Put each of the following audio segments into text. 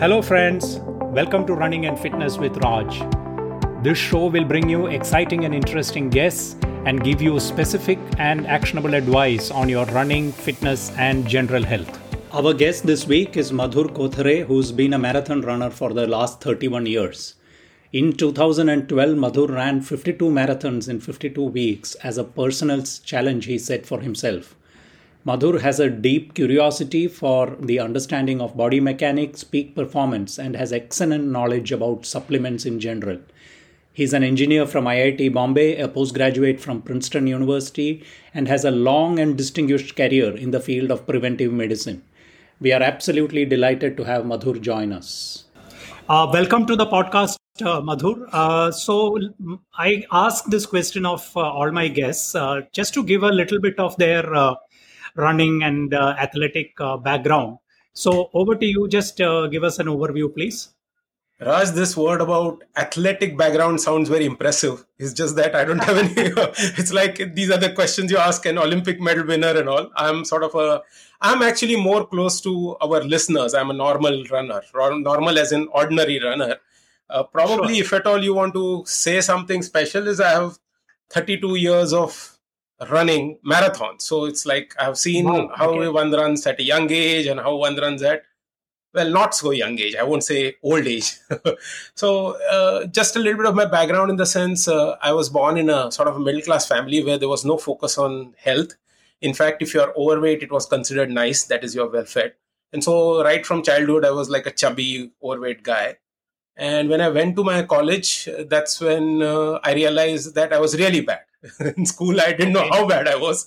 Hello, friends. Welcome to Running and Fitness with Raj. This show will bring you exciting and interesting guests and give you specific and actionable advice on your running, fitness, and general health. Our guest this week is Madhur Kothare, who's been a marathon runner for the last 31 years. In 2012, Madhur ran 52 marathons in 52 weeks as a personal challenge he set for himself. Madhur has a deep curiosity for the understanding of body mechanics, peak performance, and has excellent knowledge about supplements in general. He's an engineer from IIT Bombay, a postgraduate from Princeton University, and has a long and distinguished career in the field of preventive medicine. We are absolutely delighted to have Madhur join us. Uh, welcome to the podcast, uh, Madhur. Uh, so, I ask this question of uh, all my guests uh, just to give a little bit of their uh, running and uh, athletic uh, background. So, over to you. Just uh, give us an overview, please. Raj, this word about athletic background sounds very impressive. It's just that I don't have any. it's like these are the questions you ask an Olympic medal winner and all. I'm sort of a. I'm actually more close to our listeners. I'm a normal runner, normal as an ordinary runner. Uh, probably, sure. if at all you want to say something special, is I have 32 years of running marathons. So it's like I've seen wow, how okay. one runs at a young age and how one runs at well, not so young age. I won't say old age. so uh, just a little bit of my background in the sense uh, I was born in a sort of a middle class family where there was no focus on health. In fact, if you are overweight, it was considered nice. That is, you're well fed. And so, right from childhood, I was like a chubby, overweight guy. And when I went to my college, that's when uh, I realized that I was really bad. in school, I didn't know how bad I was.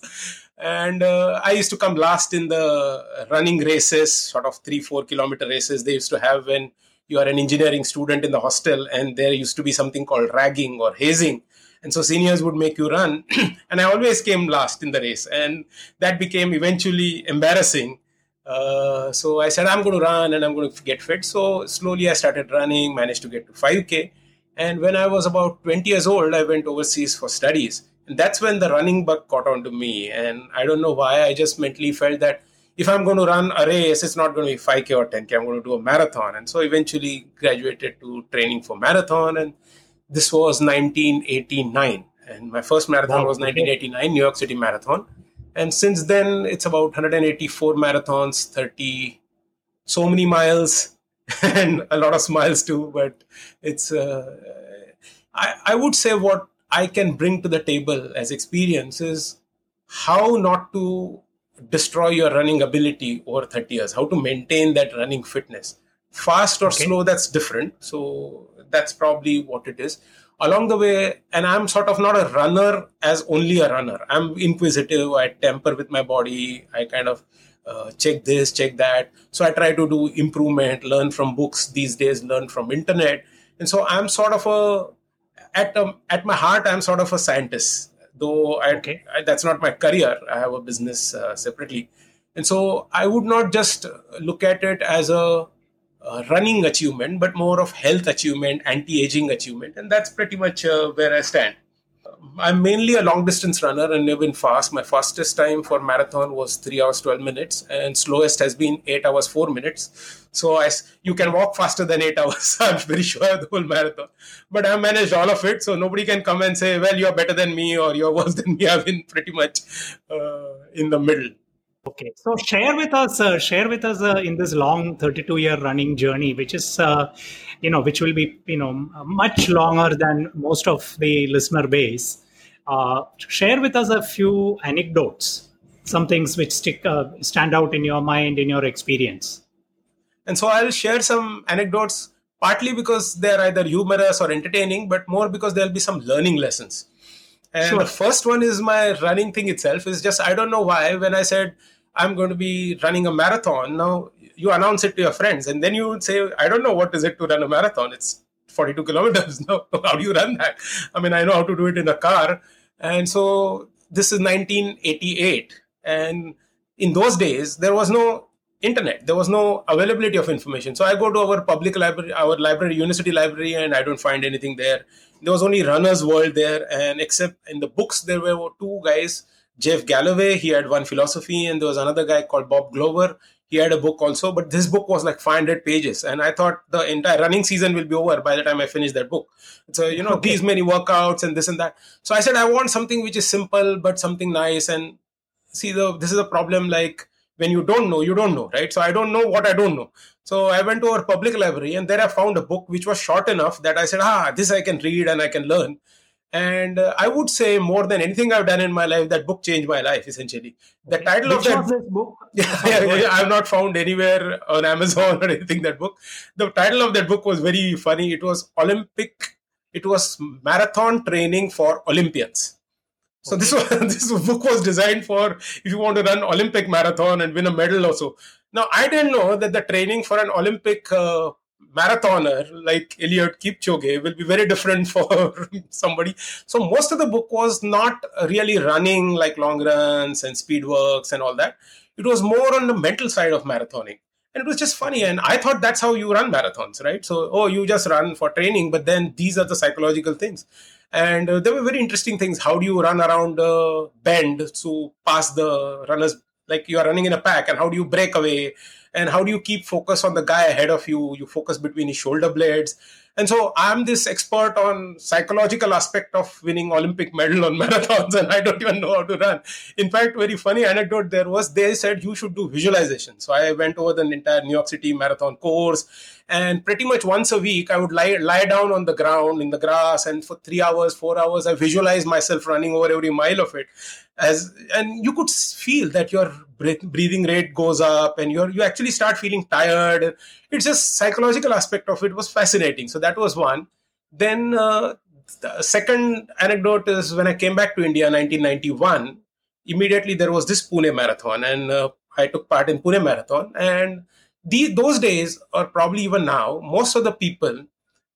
And uh, I used to come last in the running races, sort of three, four kilometer races they used to have when you are an engineering student in the hostel. And there used to be something called ragging or hazing. And so seniors would make you run. and I always came last in the race. And that became eventually embarrassing uh, so I said, I'm going to run and I'm going to get fit. So slowly I started running, managed to get to 5K. And when I was about 20 years old, I went overseas for studies. And that's when the running bug caught on to me. And I don't know why, I just mentally felt that if I'm going to run a race, it's not going to be 5K or 10K, I'm going to do a marathon. And so eventually graduated to training for marathon. And this was 1989. And my first marathon wow. was 1989, New York City Marathon and since then it's about 184 marathons 30 so many miles and a lot of smiles too but it's uh, I, I would say what i can bring to the table as experience is how not to destroy your running ability over 30 years how to maintain that running fitness. Fast or okay. slow that's different. So that's probably what it is. Along the way and i'm sort of not a runner as only a runner. I'm inquisitive i temper with my body i kind of uh, check this check that so i try to do improvement learn from books these days learn from internet and so i'm sort of a at a, at my heart i'm sort of a scientist though I, okay. I, that's not my career i have a business uh, separately and so i would not just look at it as a uh, running achievement, but more of health achievement, anti aging achievement. And that's pretty much uh, where I stand. I'm mainly a long distance runner and never been fast. My fastest time for marathon was 3 hours 12 minutes, and slowest has been 8 hours 4 minutes. So I, you can walk faster than 8 hours, I'm very sure, the whole marathon. But I've managed all of it, so nobody can come and say, well, you're better than me or you're worse than me. I've been pretty much uh, in the middle. Okay, so share with us, uh, share with us uh, in this long 32 year running journey, which is, uh, you know, which will be, you know, much longer than most of the listener base. Uh, share with us a few anecdotes, some things which stick, uh, stand out in your mind, in your experience. And so I'll share some anecdotes, partly because they're either humorous or entertaining, but more because there'll be some learning lessons. And sure. the first one is my running thing itself is just I don't know why when I said I'm going to be running a marathon. Now you announce it to your friends, and then you would say, I don't know what is it to run a marathon. It's 42 kilometers. No, how do you run that? I mean, I know how to do it in a car. And so this is 1988. And in those days, there was no internet. There was no availability of information. So I go to our public library, our library, university library, and I don't find anything there. There was only Runner's World there. And except in the books, there were two guys Jeff Galloway, he had one philosophy, and there was another guy called Bob Glover. He had a book also, but this book was like 500 pages, and I thought the entire running season will be over by the time I finish that book. So you know, okay. these many workouts and this and that. So I said I want something which is simple but something nice. And see, the this is a problem. Like when you don't know, you don't know, right? So I don't know what I don't know. So I went to our public library, and there I found a book which was short enough that I said, ah, this I can read and I can learn. And uh, I would say more than anything I've done in my life, that book changed my life essentially. The okay. title Which of that book, yeah, yeah, yeah, I've not found anywhere on Amazon or anything. That book. The title of that book was very funny. It was Olympic. It was marathon training for Olympians. So okay. this was, this book was designed for if you want to run Olympic marathon and win a medal also. Now I didn't know that the training for an Olympic uh, marathoner like Eliud Kipchoge will be very different for somebody. So most of the book was not really running like long runs and speed works and all that. It was more on the mental side of marathoning. And it was just funny. And I thought that's how you run marathons, right? So, oh, you just run for training, but then these are the psychological things. And uh, there were very interesting things. How do you run around a bend to pass the runners? Like you are running in a pack, and how do you break away? And how do you keep focus on the guy ahead of you? You focus between his shoulder blades. And so i'm this expert on psychological aspect of winning olympic medal on marathons and i don't even know how to run. In fact very funny anecdote there was they said you should do visualization. So i went over the entire new york city marathon course and pretty much once a week i would lie, lie down on the ground in the grass and for three hours four hours i visualize myself running over every mile of it. As and you could feel that your breathing rate goes up and you you actually start feeling tired. It's just psychological aspect of it was fascinating. So that was one. Then uh, the second anecdote is when i came back to india in 1991 immediately there was this pune marathon and uh, i took part in pune marathon. And the, those days or probably even now most of the people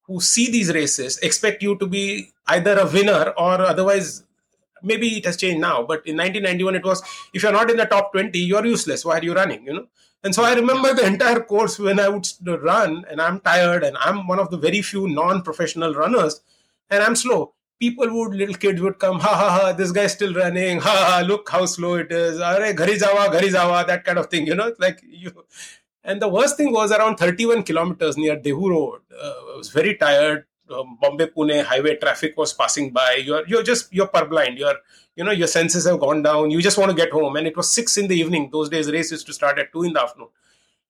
who see these races expect you to be either a winner or otherwise maybe it has changed now but in 1991 it was if you're not in the top 20 you're useless. Why are you running you know? And so i remember the entire course when i would run and i'm tired and i'm one of the very few non-professional runners and i'm slow. People would little kids would come ha ha ha this guy's still running. Ha ha look how slow it is. Are ghari jawa ghari jawa that kind of thing you know? Like you and the worst thing was around 31 kilometers near Dehu Road. Uh, I was very tired um, Bombay Pune highway traffic was passing by. You're you're just you're purblind. You're you know your senses have gone down. You just want to get home. And it was six in the evening. Those days race used to start at two in the afternoon,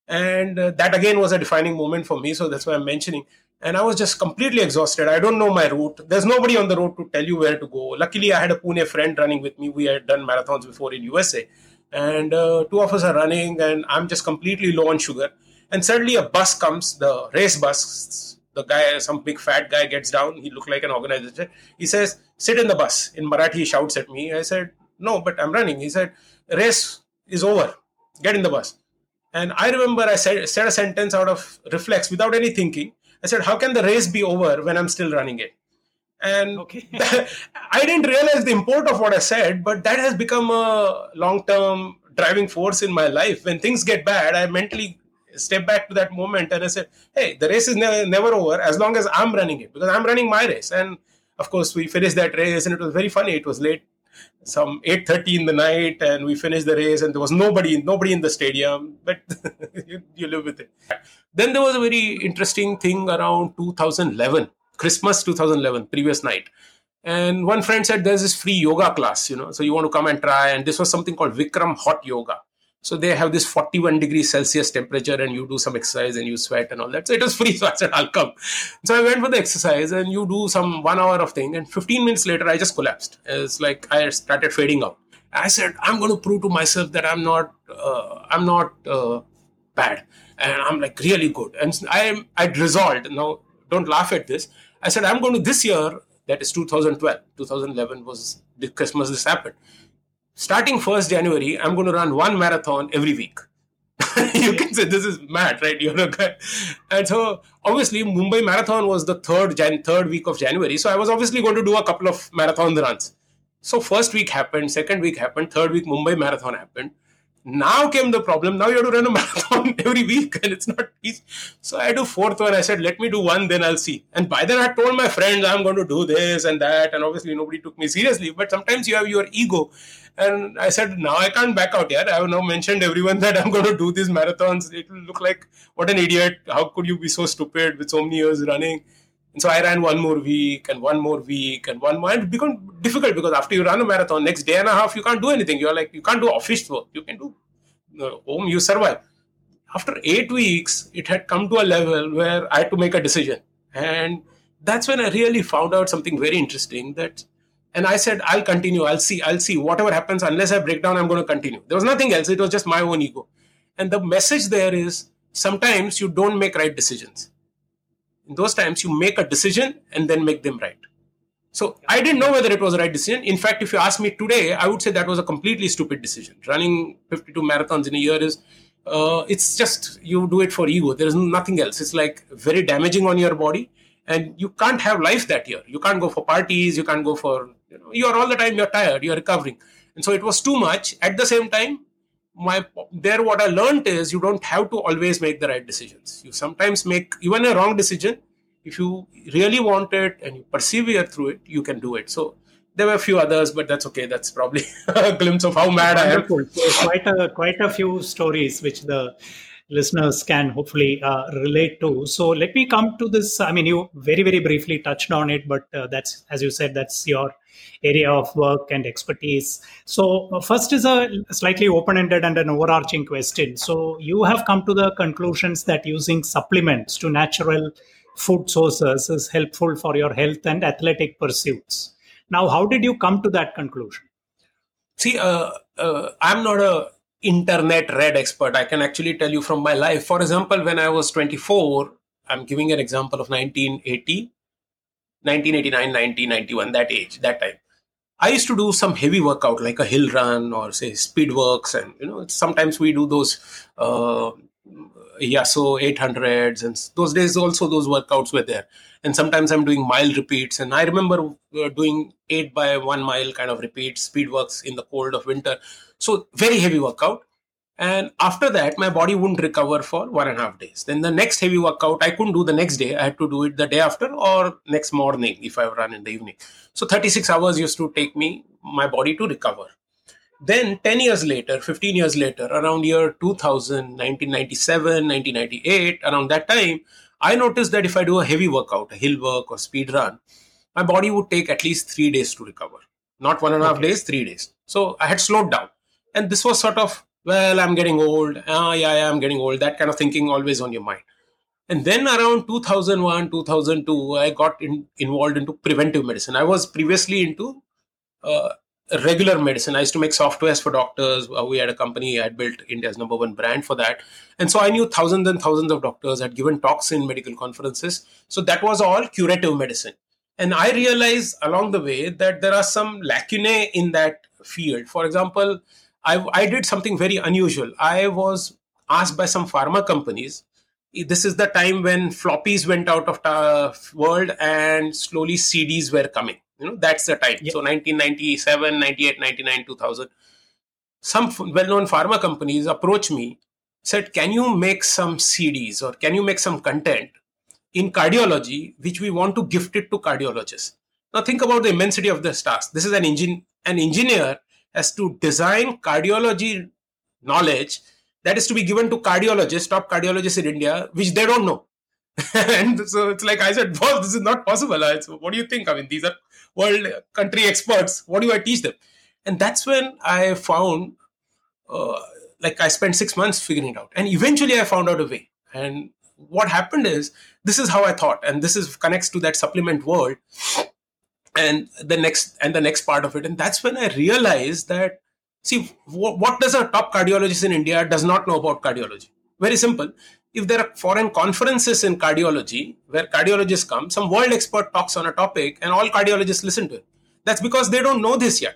and uh, that again was a defining moment for me. So that's why I'm mentioning. And I was just completely exhausted. I don't know my route. There's nobody on the road to tell you where to go. Luckily, I had a Pune friend running with me. We had done marathons before in USA, and uh, two of us are running, and I'm just completely low on sugar. And suddenly, a bus comes, the race bus the guy, some big fat guy gets down. He looked like an organizer. He says, sit in the bus. In Marathi, he shouts at me. I said, no, but I'm running. He said, race is over. Get in the bus. And I remember I said, said a sentence out of reflex without any thinking. I said, how can the race be over when I'm still running it? And okay. I didn't realize the import of what I said, but that has become a long term driving force in my life. When things get bad, I mentally step back to that moment and I said, hey, the race is never, never over as long as I'm running it because I'm running my race. And of course, we finished that race and it was very funny. It was late, some 8.30 in the night and we finished the race and there was nobody, nobody in the stadium, but you, you live with it. Then there was a very interesting thing around 2011, Christmas 2011, previous night. And one friend said, there's this free yoga class, you know, so you want to come and try. And this was something called Bikram Hot Yoga so they have this 41 degree Celsius temperature, and you do some exercise and you sweat and all that. So it was free. So I said, I'll come. So I went for the exercise, and you do some one hour of thing. And 15 minutes later, I just collapsed. It's like I started fading out. I said, I'm going to prove to myself that I'm not, uh, I'm not uh, bad, and I'm like really good. And I, I'd resolved. Now, don't laugh at this. I said, I'm going to this year. That is 2012. 2011 was the Christmas. This happened starting 1st January, I'm going to run one marathon every week. you can say this is mad, right? You're a guy. And so obviously Mumbai Marathon was the third Jan- third week of January. So I was obviously going to do a couple of marathon runs. So first week happened, second week happened, third week Mumbai Marathon happened. Now came the problem. Now you have to run a marathon every week, and it's not easy. So I do fourth one. I said, let me do one, then I'll see. And by then I told my friends I'm going to do this and that, and obviously nobody took me seriously. But sometimes you have your ego, and I said, now I can't back out yet. I have now mentioned everyone that I'm going to do these marathons. It will look like what an idiot. How could you be so stupid with so many years running? And so I ran one more week and one more week and one more. And it became difficult because after you run a marathon, next day and a half, you can't do anything. You're like, you can't do office work. You can do uh, home, you survive. After eight weeks, it had come to a level where I had to make a decision. And that's when I really found out something very interesting that and I said, I'll continue, I'll see, I'll see. Whatever happens, unless I break down, I'm going to continue. There was nothing else. It was just my own ego. And the message there is sometimes you don't make right decisions in those times you make a decision and then make them right. So i didn't know whether it was the right decision. In fact if you ask me today i would say that was a completely stupid decision. Running 52 marathons in a year is uh, it's just you do it for ego. There is nothing else. It's like very damaging on your body and you can't have life that year. You can't go for parties. You can't go for you know you're all the time you're tired you're recovering. And so it was too much. At the same time my there what i learned is you don't have to always make the right decisions. You sometimes make even a wrong decision. If you really want it and you persevere through it you can do it. So there were a few others but that's okay. That's probably a glimpse of how mad i am. Quite a quite a few stories which the listeners can hopefully uh, relate to so let me come to this i mean you very very briefly touched on it but uh, that's as you said that's your area of work and expertise. So, uh, first is a slightly open ended and an overarching question. So, you have come to the conclusions that using supplements to natural food sources is helpful for your health and athletic pursuits. Now, how did you come to that conclusion? See, uh, uh, I'm not a internet red expert. I can actually tell you from my life. For example, when I was 24, I'm giving an example of 1980 1989, 1991, that age, that time. I used to do some heavy workout like a hill run or say speed works, and you know sometimes we do those uh, so 800s, and those days also those workouts were there. And sometimes I'm doing mile repeats, and I remember uh, doing eight by one mile kind of repeats, speed works in the cold of winter. So very heavy workout. And after that, my body wouldn't recover for one and a half days. Then the next heavy workout, I couldn't do the next day. I had to do it the day after or next morning if I run in the evening. So 36 hours used to take me, my body to recover. Then 10 years later, 15 years later, around year 2000, 1997, 1998, around that time, I noticed that if I do a heavy workout, a hill work or speed run, my body would take at least three days to recover. Not one and a half okay. days, three days. So I had slowed down. And this was sort of well, I'm getting old. Ah, yeah, yeah, I'm getting old. That kind of thinking always on your mind. And then around 2001, 2002, I got in, involved into preventive medicine. I was previously into uh, regular medicine. I used to make softwares for doctors. Uh, we had a company. I had built India's number one brand for that. And so I knew thousands and thousands of doctors had given talks in medical conferences. So that was all curative medicine. And I realized along the way that there are some lacunae in that field. For example, I, I did something very unusual. I was asked by some pharma companies. This is the time when floppies went out of the world and slowly CDs were coming. You know, that's the time. So 1997, 98, 99, 2000. Some well-known pharma companies approached me, said, "Can you make some CDs or can you make some content in cardiology, which we want to gift it to cardiologists?" Now think about the immensity of this task. This is an engine, an engineer as to design cardiology knowledge that is to be given to cardiologists, top cardiologists in India, which they don't know. and so it's like I said, boss, this is not possible. So what do you think? I mean, these are world country experts. What do I teach them? And that's when I found, uh, like, I spent six months figuring it out, and eventually I found out a way. And what happened is, this is how I thought, and this is connects to that supplement world and the next and the next part of it. And that's when i realized that see what, does a top cardiologist in india does not know about cardiology? Very simple. If there are foreign conferences in cardiology where cardiologists come some world expert talks on a topic and all cardiologists listen to it. That's because they don't know this yet.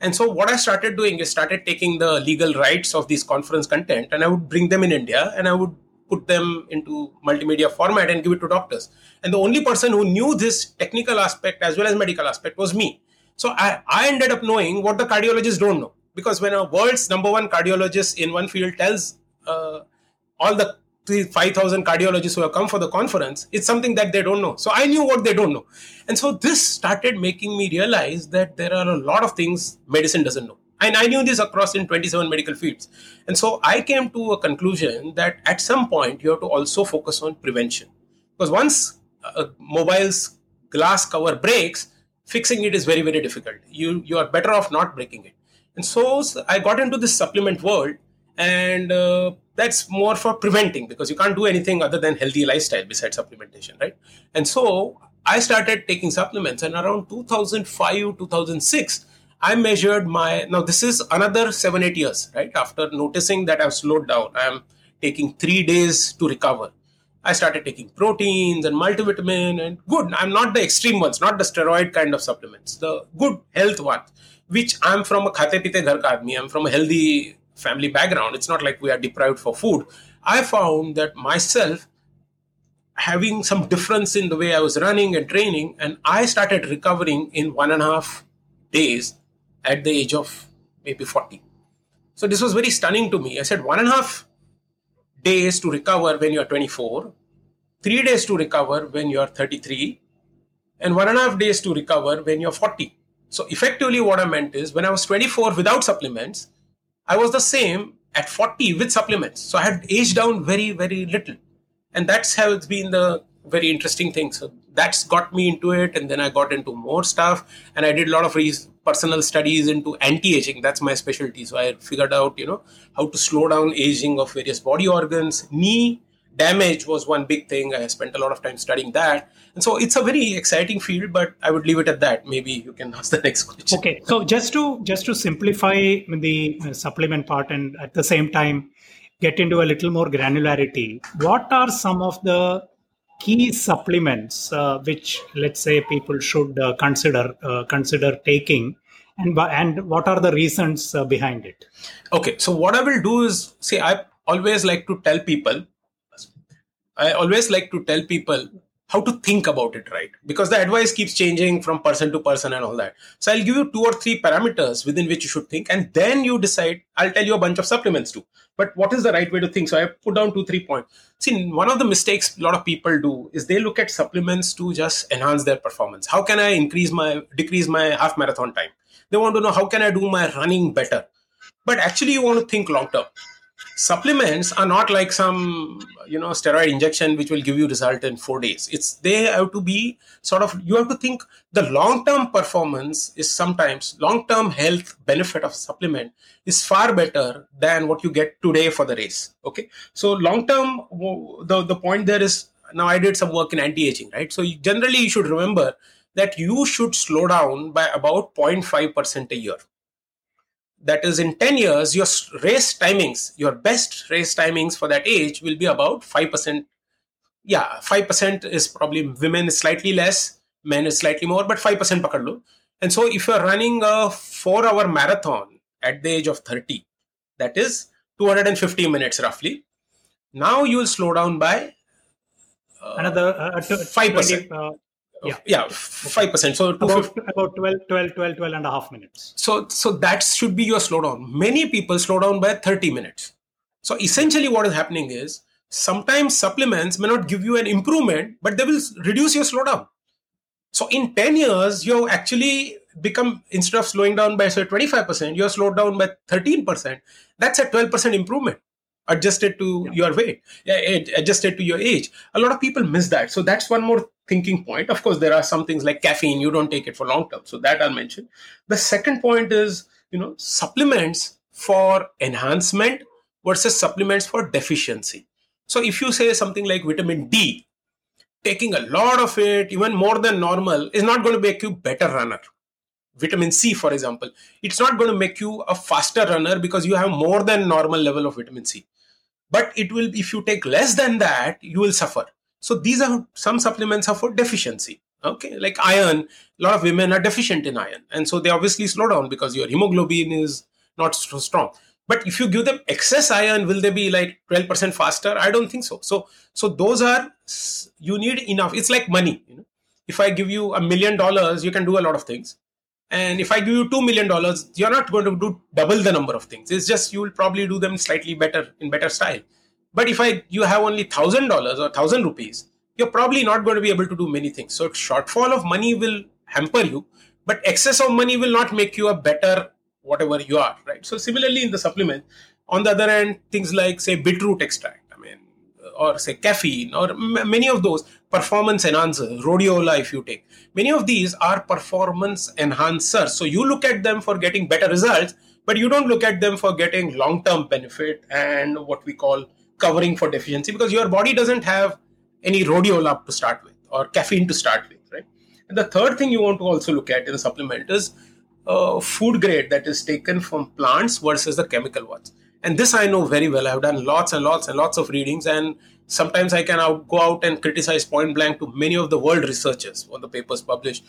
And so what i started doing is started taking the legal rights of these conference content and i would bring them in india and i would put them into multimedia format and give it to doctors. And the only person who knew this technical aspect as well as medical aspect was me. So I, I ended up knowing what the cardiologists don't know. because when a world's number one cardiologist in one field tells uh, all the 5,000 cardiologists who have come for the conference, it's something that they don't know. So I knew what they don't know. And so this started making me realize that there are a lot of things medicine doesn't know. And I knew this across in 27 medical fields. And so I came to a conclusion that at some point you have to also focus on prevention. Because once a mobile's glass cover breaks, fixing it is very, very difficult. You, you are better off not breaking it. And so I got into this supplement world and uh, that's more for preventing because you can't do anything other than healthy lifestyle besides supplementation right and so i started taking supplements and around 2005 2006 i measured my now this is another 7 8 years right after noticing that i've slowed down i'm taking 3 days to recover i started taking proteins and multivitamin and good i'm not the extreme ones not the steroid kind of supplements the good health ones which i'm from a khate pite ghar ka aadmi i'm from a healthy family background. It's not like we are deprived for food. I found that myself having some difference in the way I was running and training, and I started recovering in one and a half days at the age of maybe 40. So this was very stunning to me. I said one and a half days to recover when you're 24, three days to recover when you're 33, and one and a half days to recover when you're 40. So effectively, what I meant is when I was 24 without supplements, I was the same at 40 with supplements. So I had aged down very, very little. And that's how it's been the very interesting thing. So that's got me into it. And then I got into more stuff. And I did a lot of re- personal studies into anti aging. That's my specialty. So I figured out, you know, how to slow down aging of various body organs, knee damage was one big thing. I spent a lot of time studying that. And so it's a very exciting field, but I would leave it at that. Maybe you can ask the next question. Okay. So just to just to simplify the uh, supplement part and at the same time get into a little more granularity, what are some of the key supplements uh, which let's say people should uh, consider uh, consider taking and and what are the reasons uh, behind it? Okay so what i will do is see i always like to tell people I always like to tell people how to think about it right? Because the advice keeps changing from person to person and all that. So i'll give you two or three parameters within which you should think and then you decide i'll tell you a bunch of supplements too. But what is the right way to think? So i put down two three points. See one of the mistakes a lot of people do is they look at supplements to just enhance their performance. How can i increase my decrease my half marathon time? They want to know how can i do my running better? But actually you want to think long term supplements are not like some you know steroid injection which will give you result in four days. It's they have to be sort of you have to think the long term performance is sometimes long term health benefit of supplement is far better than what you get today for the race. Okay? So long term the the point there is now i did some work in anti-aging right? So generally you should remember that you should slow down by about 0.5% a year that is in 10 years your race timings your best race timings for that age will be about 5% yeah 5% is probably women is slightly less men is slightly more but 5% pakadlo and so if you're running a 4 hour marathon at the age of 30 that is 250 minutes roughly now you will slow down by uh, another uh, 5% 20, uh, yeah yeah 5% so about, about 12, 12 12 12 and a half minutes. So so that should be your slowdown. Many people slow down by 30 minutes. So essentially what is happening is sometimes supplements may not give you an improvement but they will reduce your slowdown. So in 10 years you actually become instead of slowing down by say 25% you're slowed down by 13% that's a 12% improvement adjusted to yeah. your weight adjusted to your age. A lot of people miss that. So that's one more thinking point. Of course there are some things like caffeine you don't take it for long term. So that i'll mention. The second point is you know supplements for enhancement versus supplements for deficiency. So if you say something like vitamin d taking a lot of it even more than normal is not going to make you better runner. Vitamin c for example it's not going to make you a faster runner because you have more than normal level of vitamin c. But it will if you take less than that you will suffer so these are some supplements are for deficiency. Okay? Like iron a lot of women are deficient in iron. And so they obviously slow down because your hemoglobin is not so strong. But if you give them excess iron will they be like 12% faster? I don't think so. So so those are you need enough. It's like money you know. If i give you a million dollars you can do a lot of things. And if I give you two million dollars, you're not going to do double the number of things. It's just you will probably do them slightly better in better style. But if I you have only thousand dollars or thousand rupees, you're probably not going to be able to do many things. So shortfall of money will hamper you, but excess of money will not make you a better whatever you are, right? So similarly in the supplement, on the other hand, things like say beetroot extract, I mean, or say caffeine, or m- many of those performance enhancers, rhodiola, if you take, many of these are performance enhancers. So you look at them for getting better results, but you don't look at them for getting long-term benefit and what we call covering for deficiency because your body doesn't have any rhodiola to start with or caffeine to start with, right? And the third thing you want to also look at in the supplement is uh, food grade that is taken from plants versus the chemical ones. And this I know very well. I've done lots and lots and lots of readings, and sometimes I can out, go out and criticize point blank to many of the world researchers on the papers published.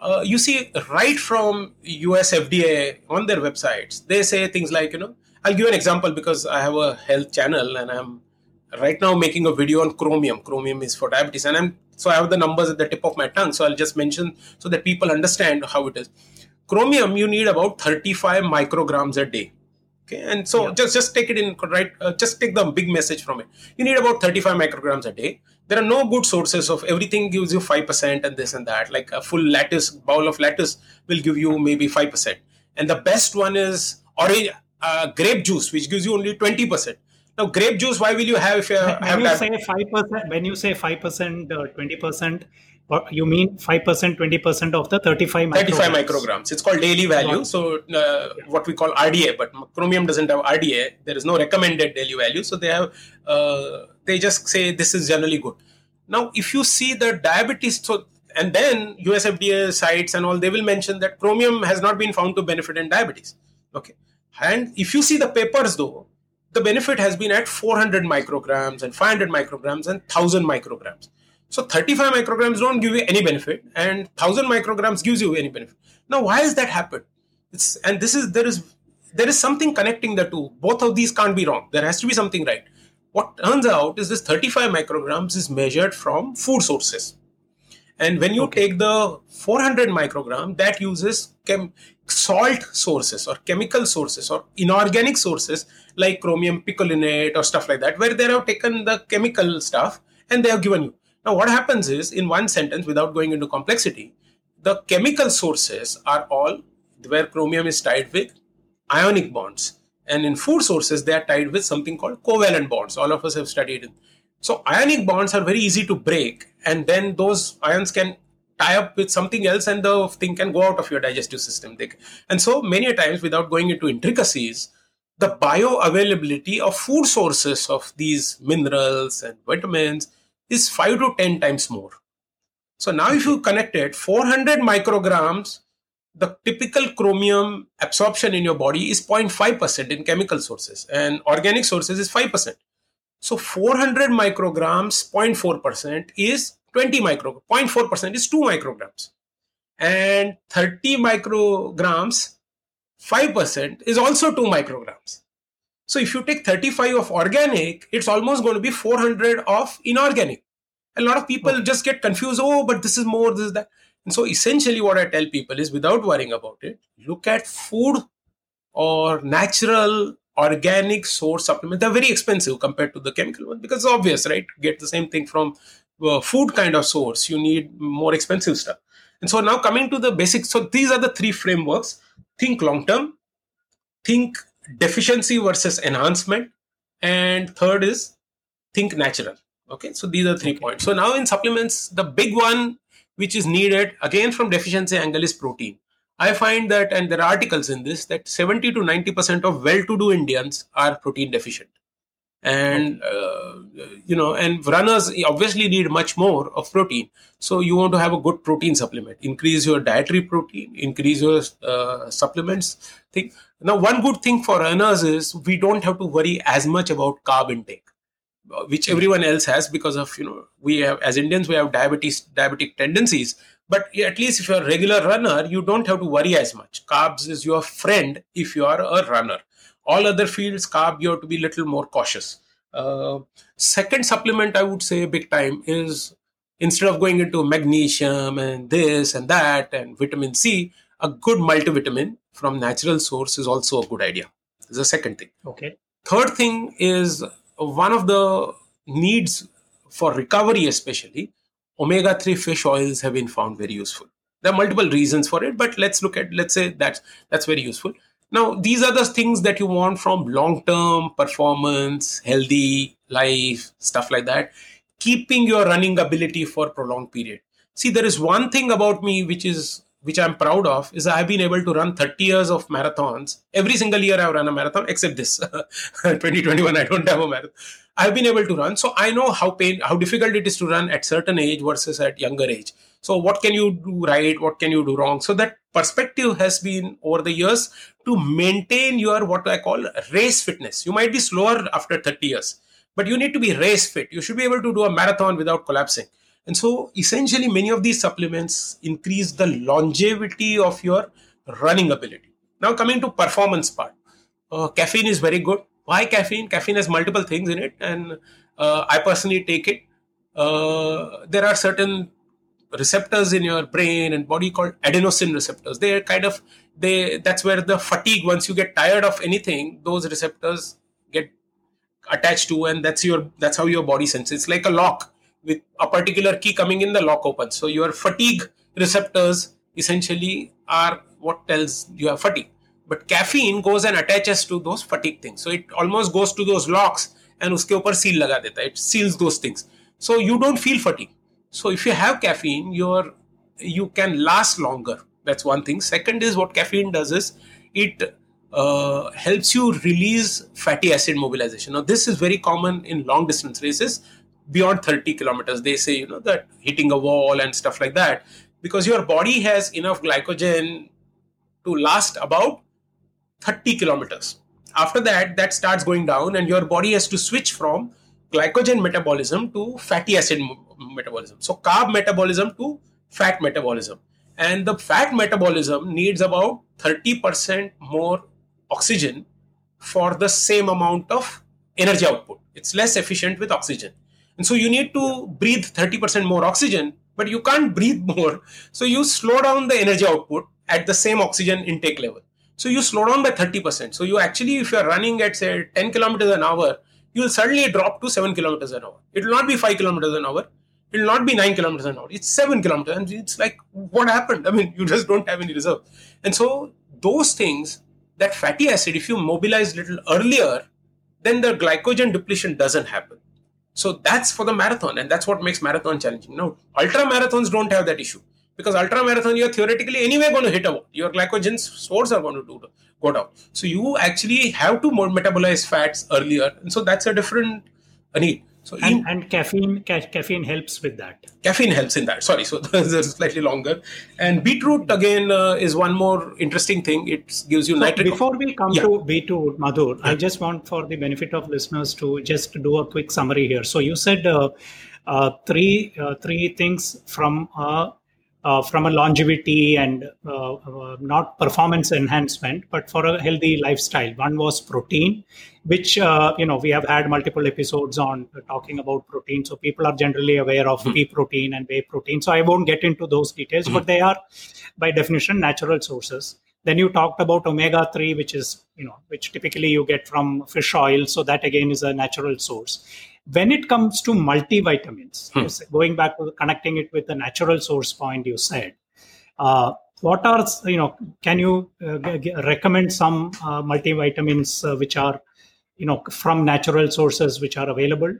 Uh, you see, right from US FDA on their websites, they say things like, you know, I'll give you an example because I have a health channel and I'm right now making a video on chromium. Chromium is for diabetes, and I'm so I have the numbers at the tip of my tongue. So I'll just mention so that people understand how it is. Chromium, you need about 35 micrograms a day. Okay, and so yeah. just just take it in right. Uh, just take the big message from it. You need about 35 micrograms a day. There are no good sources of everything gives you five percent and this and that. Like a full lattice bowl of lattice will give you maybe five percent, and the best one is orange uh, grape juice, which gives you only 20 percent now, grape juice, why will you have if you when have you say five percent? When you say five percent, uh, twenty percent, you mean five percent, twenty percent of the thirty-five micrograms. Thirty-five micrograms. It's called daily value. So, uh, what we call RDA, but Chromium doesn't have RDA. There is no recommended daily value. So they have. Uh, they just say this is generally good. Now, if you see the diabetes, so and then USFDA sites and all, they will mention that chromium has not been found to benefit in diabetes. Okay, and if you see the papers though, the benefit has been at 400 micrograms and 500 micrograms and 1000 micrograms. So 35 micrograms don't give you any benefit and 1000 micrograms gives you any benefit. Now why has that happened? It's and this is there is there is something connecting the two. Both of these can't be wrong. There has to be something right. What turns out is this 35 micrograms is measured from food sources. And when you okay. take the 400 microgram, that uses chem- salt sources or chemical sources or inorganic sources like chromium picolinate or stuff like that, where they have taken the chemical stuff and they have given you. Now, what happens is in one sentence, without going into complexity, the chemical sources are all where chromium is tied with ionic bonds. And in food sources, they are tied with something called covalent bonds. All of us have studied it. So, ionic bonds are very easy to break, and then those ions can tie up with something else and the thing can go out of your digestive system. And so many times, without going into intricacies, the bioavailability of food sources of these minerals and vitamins is 5 to 10 times more. So now if you connect it, 400 micrograms, the typical chromium absorption in your body is 0.5% in chemical sources and organic sources is 5%. So 400 micrograms, 0.4% is 20 micro 0.4% is 2 micrograms. And 30 micrograms 5% is also 2 micrograms. So if you take 35 of organic it's almost going to be 400 of inorganic. A lot of people okay. just get confused oh but this is more this is that. And so essentially what i tell people is without worrying about it look at food or natural organic source supplements. They're very expensive compared to the chemical one because it's obvious right? Get the same thing from uh, food kind of source, you need more expensive stuff. And so now coming to the basics, so these are the three frameworks think long term, think deficiency versus enhancement, and third is think natural. Okay, so these are three okay. points. So now in supplements, the big one which is needed again from deficiency angle is protein. I find that, and there are articles in this, that 70 to 90% of well to do Indians are protein deficient and uh, you know and runners obviously need much more of protein. So you want to have a good protein supplement. Increase your dietary protein increase your uh, supplements thing. Now one good thing for runners is we don't have to worry as much about carb intake which everyone else has because of you know we have as indians we have diabetes diabetic tendencies. But at least if you're a regular runner you don't have to worry as much. Carbs is your friend if you are a runner all other fields carb you have to be a little more cautious uh, second supplement i would say big time is instead of going into magnesium and this and that and vitamin c a good multivitamin from natural source is also a good idea. Is the second thing. Okay. Third thing is one of the needs for recovery, especially omega 3 fish oils have been found very useful. There are multiple reasons for it, but let's look at, let's say that's, that's very useful. Now, these are the things that you want from long term performance, healthy life, stuff like that, keeping your running ability for prolonged period. See, there is one thing about me which is which I'm proud of is I've been able to run 30 years of marathons. Every single year I've run a marathon, except this 2021. I don't have a marathon. I've been able to run, so I know how pain, how difficult it is to run at certain age versus at younger age. So what can you do right? What can you do wrong? So that perspective has been over the years to maintain your what I call race fitness. You might be slower after 30 years, but you need to be race fit. You should be able to do a marathon without collapsing. And so essentially many of these supplements increase the longevity of your running ability. Now coming to performance part. Uh, caffeine is very good. Why caffeine? Caffeine has multiple things in it and uh, I personally take it. Uh, there are certain receptors in your brain and body called adenosine receptors. They are kind of they that's where the fatigue once you get tired of anything, those receptors get attached to and that's your that's how your body senses. It's like a lock with a particular key coming in, the lock opens. So your fatigue receptors essentially are what tells you have fatigue. But caffeine goes and attaches to those fatigue things. So it almost goes to those locks and uske upar seal laga deta. It seals those things. So you don't feel fatigue. So if you have caffeine, you're you can last longer. That's one thing. Second is what caffeine does is it uh, helps you release fatty acid mobilization. Now this is very common in long distance races beyond 30 kilometers they say you know that hitting a wall and stuff like that because your body has enough glycogen to last about 30 kilometers after that that starts going down and your body has to switch from glycogen metabolism to fatty acid metabolism so carb metabolism to fat metabolism and the fat metabolism needs about 30% more oxygen for the same amount of energy output it's less efficient with oxygen and so you need to breathe 30% more oxygen, but you can't breathe more. So you slow down the energy output at the same oxygen intake level. So you slow down by 30%. So you actually, if you're running at say 10 kilometers an hour, you will suddenly drop to 7 kilometers an hour. It will not be 5 kilometers an hour. It will not be 9 kilometers an hour. It's 7 kilometers. And it's like, what happened? I mean, you just don't have any reserve. And so those things, that fatty acid, if you mobilize little earlier, then the glycogen depletion doesn't happen. So that's for the marathon, and that's what makes marathon challenging. Now, ultra marathons don't have that issue because ultra marathon you're theoretically anyway going to hit a wall. Your glycogen stores are going to do go down. So you actually have to metabolize fats earlier, and so that's a different need. So and, in, and caffeine ca- caffeine helps with that. Caffeine helps in that. Sorry, so there's slightly longer. And beetroot again uh, is one more interesting thing. It gives you so nitric. Before we come yeah. to beetroot, Madhur, yeah. I just want for the benefit of listeners to just do a quick summary here. So you said uh, uh, three uh, three things from uh, from a longevity and uh, uh, not performance enhancement, but for a healthy lifestyle. One was protein, which uh, you know we have had multiple episodes on talking about protein, so people are generally aware of pea protein and whey protein. So I won't get into those details, but they are by definition natural sources. Then you talked about omega three, which is you know which typically you get from fish oil, so that again is a natural sourse when it comes to multivitamins, hmm. going back to connecting it with the natural source point you said, uh, what are you know? Can you uh, g- recommend some uh, multivitamins uh, which are you know from natural sources which are available?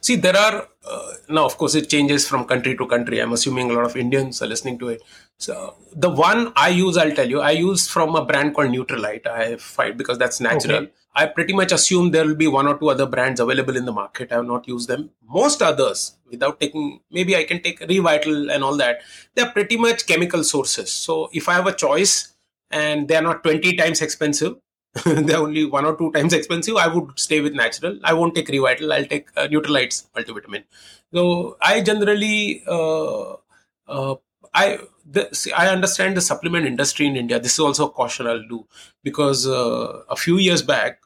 See, there are uh, now, of course, it changes from country to country. I'm assuming a lot of Indians are listening to it. So the one I use, I'll tell you, I use from a brand called Nutrilite. I find because that's natural. Okay. I pretty much assume there will be one or two other brands available in the market. I have not used them. Most others, without taking, maybe I can take Revital and all that. They're pretty much chemical sources. So if I have a choice and they're not 20 times expensive, they're only one or two times expensive, I would stay with natural. I won't take Revital. I'll take uh, Nutrilite's multivitamin. So I generally, uh, uh, I the, see, I understand the supplement industry in India. This is also a caution I'll do because uh, a few years back,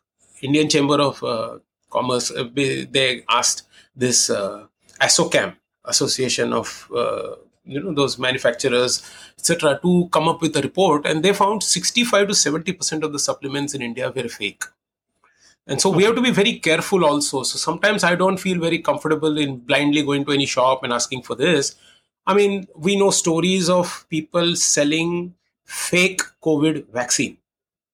Indian Chamber of uh, Commerce uh, they asked this uh, ASSOCHAM Association of uh, you know those manufacturers etc to come up with a report and they found 65 to 70 percent of the supplements in india were fake. And so we have to be very careful also. So sometimes i don't feel very comfortable in blindly going to any shop and asking for this. I mean we know stories of people selling fake covid vaccine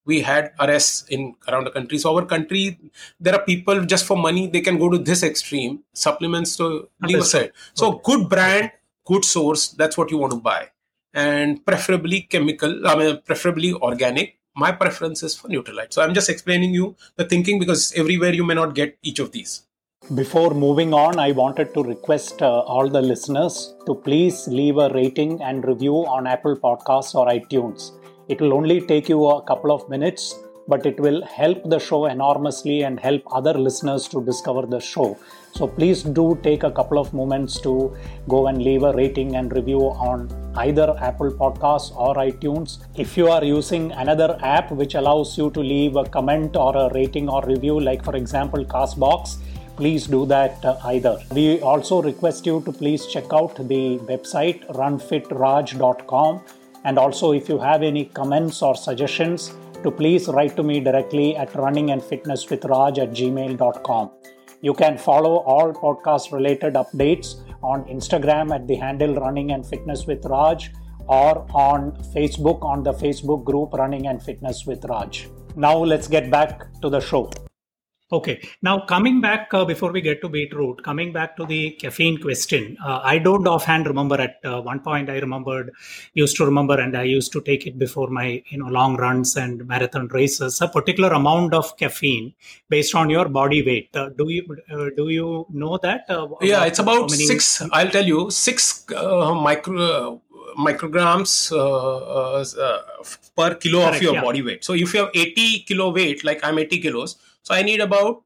we had arrests in around the country. So our country, there are people just for money they can go to this extreme. Supplements to leave aside. So okay. good brand, good source. That's what you want to buy, and preferably chemical. I mean, preferably organic. My preference is for Nutrilite. So I'm just explaining you the thinking because everywhere you may not get each of these. Before moving on, I wanted to request uh, all the listeners to please leave a rating and review on Apple Podcasts or iTunes it will only take you a couple of minutes, but it will help the show enormously and help other listeners to discover the show. So please do take a couple of moments to go and leave a rating and review on either Apple Podcasts or iTunes. If you are using another app which allows you to leave a comment or a rating or review, like for example Castbox, please do that uh, either. We also request you to please check out the website runfitraj.com and also, if you have any comments or suggestions, to please write to me directly at runningandfitnesswithraj at gmail.com. You can follow all podcast related updates on Instagram at the handle Running and Fitness with Raj or on Facebook on the Facebook group Running and Fitness with Raj. Now let's get back to the show. Okay. Now, coming back uh, before we get to beetroot, coming back to the caffeine question, uh, I don't offhand remember. At uh, one point, I remembered, used to remember, and I used to take it before my you know long runs and marathon races. A particular amount of caffeine based on your body weight. Uh, do you uh, do you know that? Uh, yeah, it's about many... six. I'll tell you six micro micrograms uh, uh, per kilo Correct, of your yeah. body weight. So if you have 80 kilo weight, like I'm 80 kilos, so I need about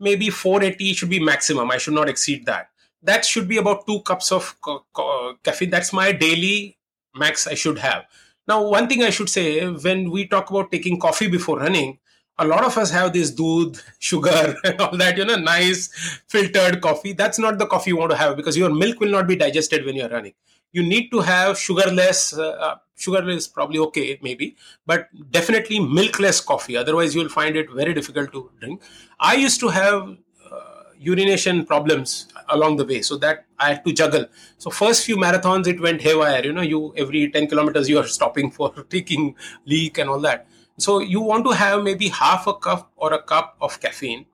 maybe 480 should be maximum. I should not exceed that. That should be about two cups of co- co- caffeine. That's my daily max I should have. Now, one thing I should say when we talk about taking coffee before running, a lot of us have this doodh, sugar, and all that, you know, nice filtered coffee. That's not the coffee you want to have because your milk will not be digested when you're running you need to have sugarless uh, uh, sugar is probably okay maybe but definitely milkless coffee. Otherwise you'll find it very difficult to drink. I used to have uh, urination problems along the way so that i had to juggle. So first few marathons it went haywire you know you every 10 kilometers you are stopping for taking leak and all that. So you want to have maybe half a cup or a cup of caffeine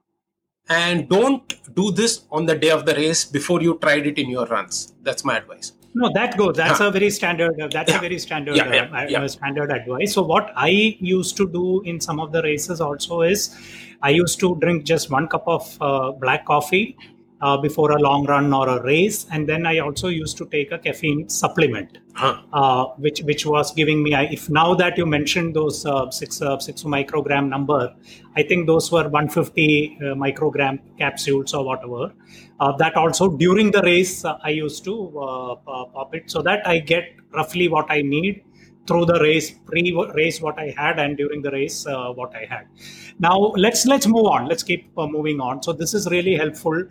and don't do this on the day of the race before you tried it in your runs. That's my advice no, that goes. That's a very standard. Uh, that's a very standard. Yeah, uh, standard advice. So what I used to do in some of the races also is, I used to drink just one cup of uh, black coffee uh, before a long run or a race, and then I also used to take a caffeine supplement, huh. uh, which which was giving me. If now that you mentioned those uh, six uh, six microgram number, I think those were 150 uh, microgram capsules or whatever. Uh, that also during the race I used to pop it so that I get roughly what I need through the race pre-race what i had and during the race uh, what i had. Now let's let's move on. Let's keep uh, moving on. So this is really helpful.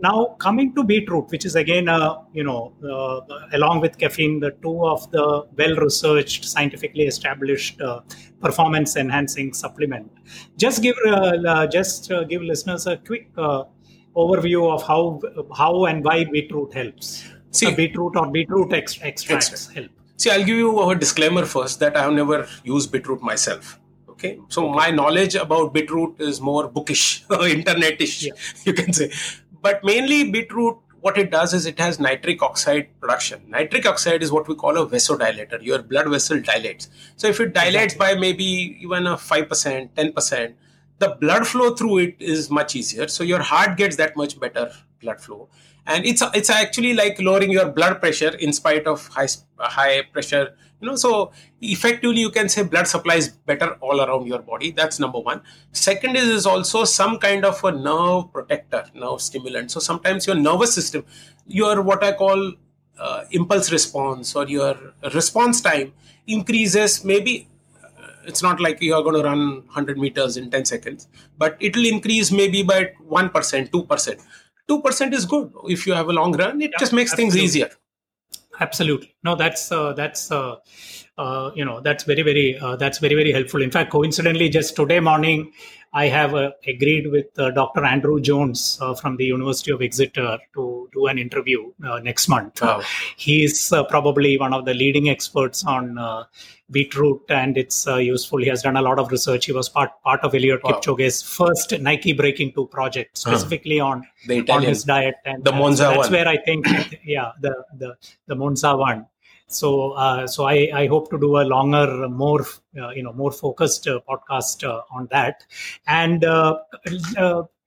Now coming to beetroot which is again uh, you know uh, along with caffeine the two of the well researched scientifically established uh, performance enhancing supplement. Just give uh, just give listeners a quick overview of how how and why beetroot helps. See, beetroot or beetroot ex- extracts help See, I'll give you a disclaimer first that I have never used beetroot myself. Okay, so okay. my knowledge about beetroot is more bookish, internetish, yeah. you can say. But mainly, Beetroot, what it does is it has nitric oxide production. Nitric oxide is what we call a vasodilator. Your blood vessel dilates. So if it dilates exactly. by maybe even a five percent, ten percent, the blood flow through it is much easier. So your heart gets that much better blood flow. And it's it's actually like lowering your blood pressure in spite of high high pressure you know. So effectively you can say blood supply is better all around your body. That's number one. Second is, is also some kind of a nerve protector nerve stimulant. So sometimes your nervous system your what i call uh, impulse response or your response time increases maybe it's not like you are going to run 100 meters in 10 seconds but it will increase maybe by 1% 2% 2% is good if you have a long run it yeah, just makes absolutely. things easier Absolutely. No, that's uh, that's uh, uh, you know that's very very uh, that's very very helpful. In fact, coincidentally, just today morning, I have uh, agreed with uh, Dr. Andrew Jones from the University of Exeter to do an interview next month. Wow. He's probably one of the leading experts on beetroot and it's uh, useful. He has done a lot of research. He was part part of Eliud wow. Kipchoge's first Nike Breaking Two project, specifically uh-huh. on on his diet and the Monza that's one. where I think, yeah, the the the Monza one. So uh, so I, I hope to do a longer, more uh, you know more focused uh, podcast uh, on that, and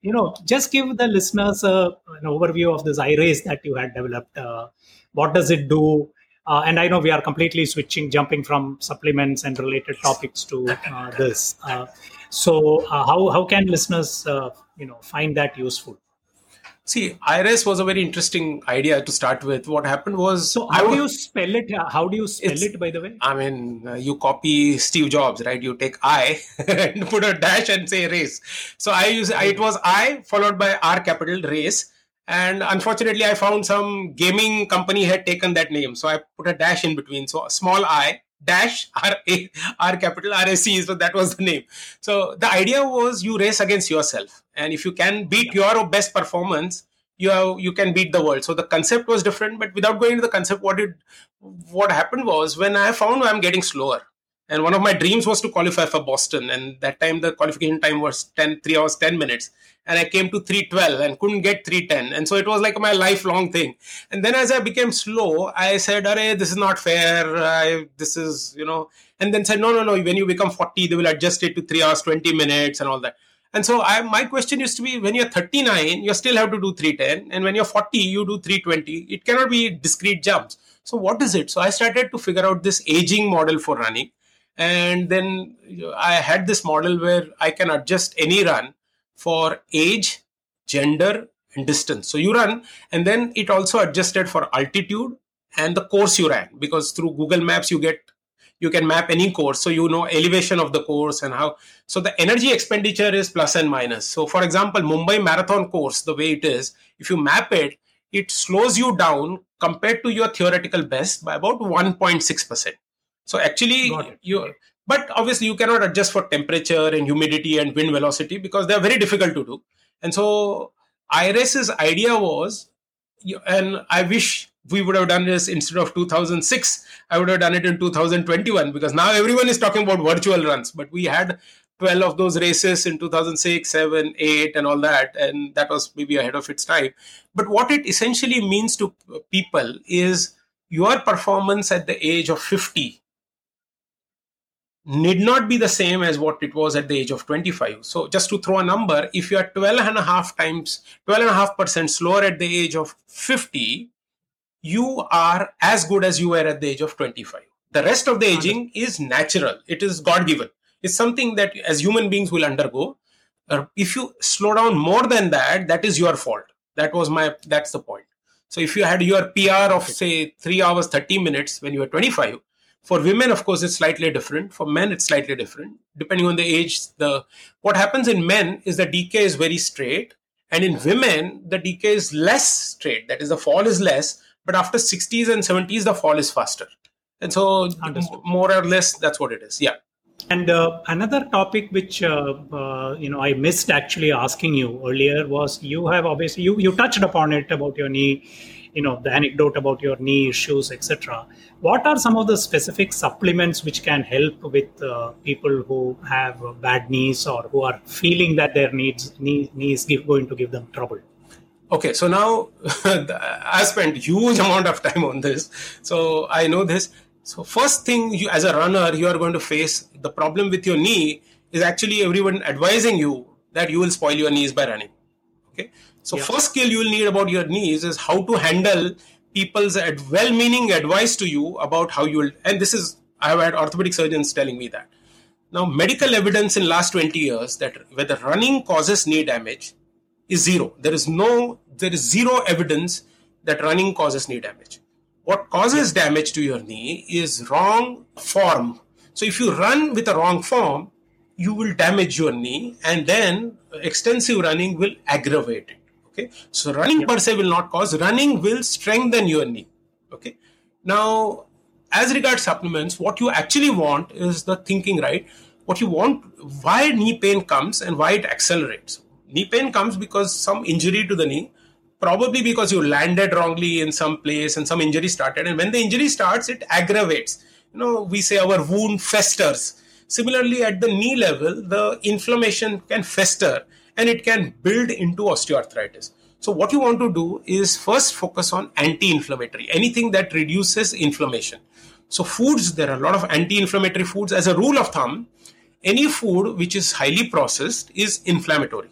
you know just give the listeners an overview of this iRace that you had developed. what does it do? Uh, and I know we are completely switching, jumping from supplements and related topics to uh, this. Uh, so, how how can listeners, you know, find that useful? See, iRace was a very interesting idea to start with. What happened was, so how do you spell it? How do you spell it, by the way? I mean, uh, you copy Steve Jobs, right? You take I and put a dash and say race. So I use it was I followed by R capital race and unfortunately i found some gaming company had taken that name so i put a dash in between so a small i dash r a r capital r a c so that was the name. So the idea was you race against yourself. And if you can beat your best performance you have, you can beat the world. So the concept was different but without going into the concept what did what happened was when i found i'm getting slower and one of my dreams was to qualify for boston and that time the qualification time was 10 3 hours 10 minutes and I came to 312 and couldn't get 310. And so it was like my lifelong thing. And then as I became slow, I said, Array, this is not fair. I, this is, you know, and then said, no, no, no, when you become 40, they will adjust it to 3 hours, 20 minutes and all that. And so I, my question used to be when you're 39, you still have to do 310. And when you're 40, you do 320. It cannot be discrete jumps. So what is it? So I started to figure out this aging model for running. And then I had this model where I can adjust any run for age, gender, and distance. So you run, and then it also adjusted for altitude and the course you ran because through Google Maps you get you can map any course. So you know elevation of the course and how so the energy expenditure is plus and minus. So for example mumbai marathon course the way it is if you map it it slows you down compared to your theoretical best by about 1.6% so actually you but obviously, you cannot adjust for temperature and humidity and wind velocity because they are very difficult to do. And so, iRace's idea was, and I wish we would have done this instead of 2006, I would have done it in 2021 because now everyone is talking about virtual runs. But we had 12 of those races in 2006, 7, 8, and all that. And that was maybe ahead of its time. But what it essentially means to people is your performance at the age of 50 need not be the same as what it was at the age of 25. So just to throw a number, if you are 12 and a half times, 12 and a half percent slower at the age of 50, you are as good as you were at the age of 25. The rest of the aging is natural. It is God given. It's something that as human beings will undergo. Uh, if you slow down more than that, that is your fault. That was my, that's the point. So if you had your PR of say three hours, 30 minutes when you were 25, for women, of course, it's slightly different. For men, it's slightly different. Depending on the age, the what happens in men is the decay is very straight, and in women, the decay is less straight. That is, the fall is less, but after 60s and 70s, the fall is faster. And so, Understood. more or less, that's what it is. Yeah. And uh, another topic which uh, uh, you know I missed actually asking you earlier was you have obviously you you touched upon it about your knee you know the anecdote about your knee issues etc what are some of the specific supplements which can help with uh, people who have bad knees or who are feeling that their needs knee, knees give, going to give them trouble? Okay so now i spent huge amount of time on this. So i know this. So first thing you as a runner you are going to face the problem with your knee is actually everyone advising you that you will spoil your knees by running. Okay so yeah. first skill you will need about your knees is how to handle people's well-meaning advice to you about how you will. And this is I have had orthopedic surgeons telling me that. Now medical evidence in last 20 years that whether running causes knee damage is zero. There is no there is zero evidence that running causes knee damage. What causes damage to your knee is wrong form. So if you run with a wrong form, you will damage your knee and then extensive running will aggravate it okay so running per se will not cause running will strengthen your knee okay Now, as regards supplements, what you actually want is the thinking right. What you want, why knee pain comes and why it accelerates. Knee pain comes because some injury to the knee, probably because you landed wrongly in some place and some injury started. And when the injury starts, it aggravates. You know, we say our wound festers. Similarly, at the knee level, the inflammation can fester and it can build into osteoarthritis. So, what you want to do is first focus on anti inflammatory, anything that reduces inflammation. So, foods, there are a lot of anti inflammatory foods. As a rule of thumb, any food which is highly processed is inflammatory.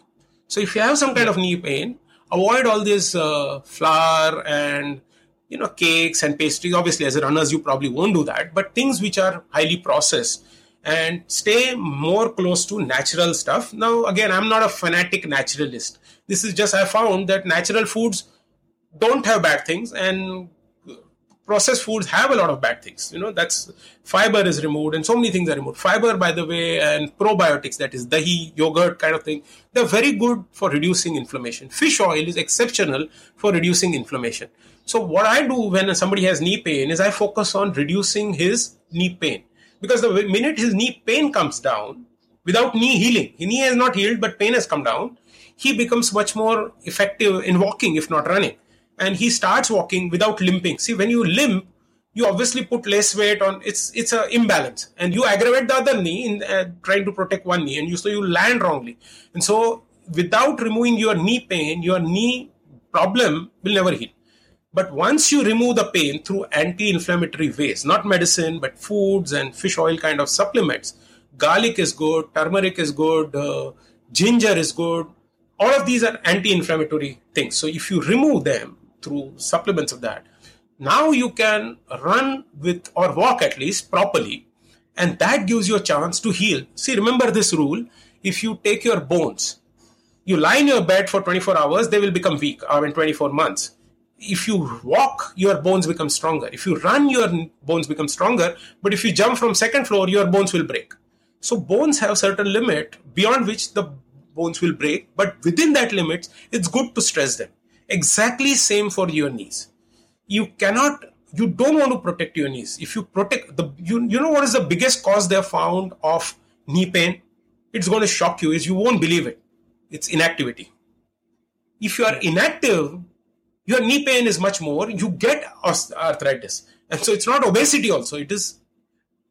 So, if you have some kind of knee pain, avoid all this uh, flour and you know cakes and pastries obviously as runners you probably won't do that but things which are highly processed and stay more close to natural stuff. Now again i'm not a fanatic naturalist. This is just i found that natural foods don't have bad things and processed foods have a lot of bad things. You know that's fiber is removed and so many things are removed. Fiber by the way and probiotics that is dahi yogurt kind of thing they're very good for reducing inflammation. Fish oil is exceptional for reducing inflammation. So what i do when somebody has knee pain is i focus on reducing his knee pain because the minute his knee pain comes down without knee healing his knee has not healed but pain has come down he becomes much more effective in walking if not running. And he starts walking without limping. See when you limp you obviously put less weight on it's it's a imbalance. And you aggravate the other knee in uh, trying to protect one knee and you so you land wrongly. And so without removing your knee pain your knee problem will never heal but once you remove the pain through anti-inflammatory ways not medicine but foods and fish oil kind of supplements garlic is good turmeric is good uh, ginger is good all of these are anti-inflammatory things so if you remove them through supplements of that. Now you can run with or walk at least properly, and that gives you a chance to heal. See, remember this rule if you take your bones, you lie in your bed for 24 hours, they will become weak or in 24 months. If you walk, your bones become stronger. If you run, your bones become stronger. But if you jump from second floor, your bones will break. So bones have certain limit beyond which the bones will break. But within that limit, it's good to stress them exactly same for your knees you cannot you don't want to protect your knees if you protect the you, you know what is the biggest cause they have found of knee pain it's going to shock you is you won't believe it it's inactivity if you are inactive your knee pain is much more. You get arthritis. And so it's not obesity also. It is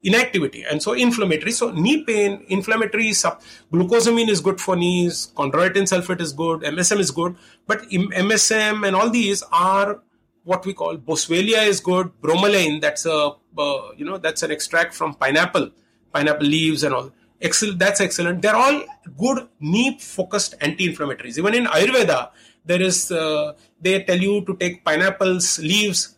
inactivity. And so inflammatory. So knee pain inflammatory sub glucosamine is good for knees. Chondroitin sulfate is good. Msm is good. But msm and all these are what we call boswellia is good. Bromelain that's a uh, you know that's an extract from pineapple pineapple leaves and all. Excellent that's excellent. They're all good knee focused anti-inflammatories. Even in ayurveda there is uh, they tell you to take pineapples leaves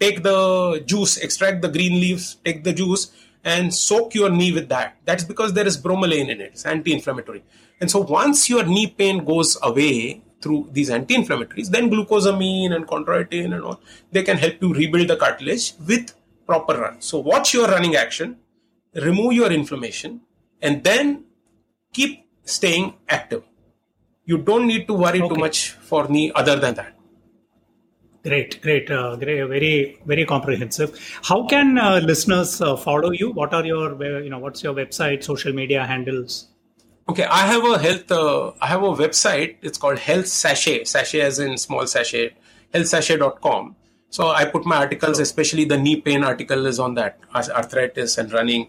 take the juice, extract the green leaves, take the juice, and soak your knee with that. That's because there is bromelain in it, it's anti inflammatory. And so once your knee pain goes away through these anti inflammatories, then glucosamine and chondroitin and all, they can help you rebuild the cartilage with proper run. So watch your running action, remove your inflammation, and then keep staying active. You don't need to worry okay. too much for knee other than that. Great, great, uh, great, very, very comprehensive. How can uh, listeners uh, follow you? What are your, you know, what's your website, social media handles? Okay, I have a health. Uh, I have a website. It's called Health Sachet. Sachet as in small sachet. Healthsachet.com. So I put my articles, especially the knee pain article, is on that arthritis and running.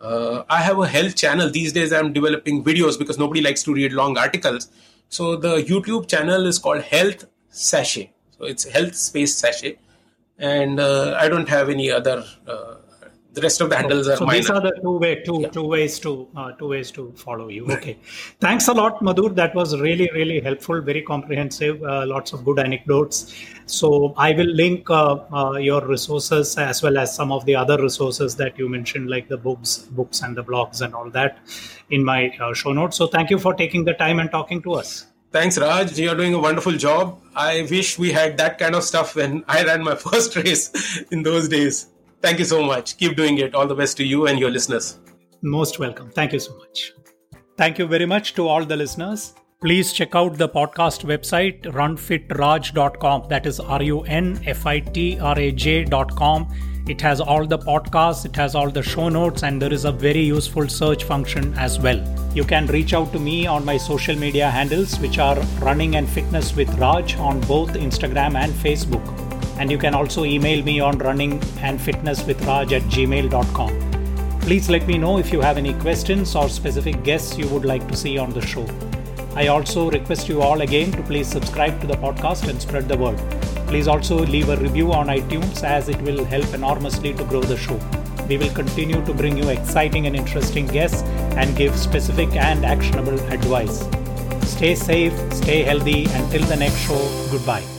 Uh, I have a health channel these days. I'm developing videos because nobody likes to read long articles. So the YouTube channel is called Health Sachet so it's health space sachet, and uh, I don't have any other. Uh, the rest of the handles so, are. So minor. these are the two way two yeah. two ways to uh, two ways to follow you. Okay, thanks a lot, Madhur. That was really really helpful, very comprehensive. Uh, lots of good anecdotes. So I will link uh, uh, your resources as well as some of the other resources that you mentioned, like the books, books and the blogs and all that, in my show notes. So thank you for taking the time and talking to us. Thanks, Raj. You're doing a wonderful job. I wish we had that kind of stuff when I ran my first race in those days. Thank you so much. Keep doing it. All the best to you and your listeners. Most welcome. Thank you so much. Thank you very much to all the listeners. Please check out the podcast website runfitraj.com. That is R U N F I T R A J.com. It has all the podcasts, it has all the show notes, and there is a very useful search function as well. You can reach out to me on my social media handles, which are Running and Fitness with Raj on both Instagram and Facebook. And you can also email me on running and fitness with Raj at gmail.com. Please let me know if you have any questions or specific guests you would like to see on the show. I also request you all again to please subscribe to the podcast and spread the word. Please also leave a review on iTunes as it will help enormously to grow the show. We will continue to bring you exciting and interesting guests and give specific and actionable advice. Stay safe, stay healthy. Until the next show, goodbye.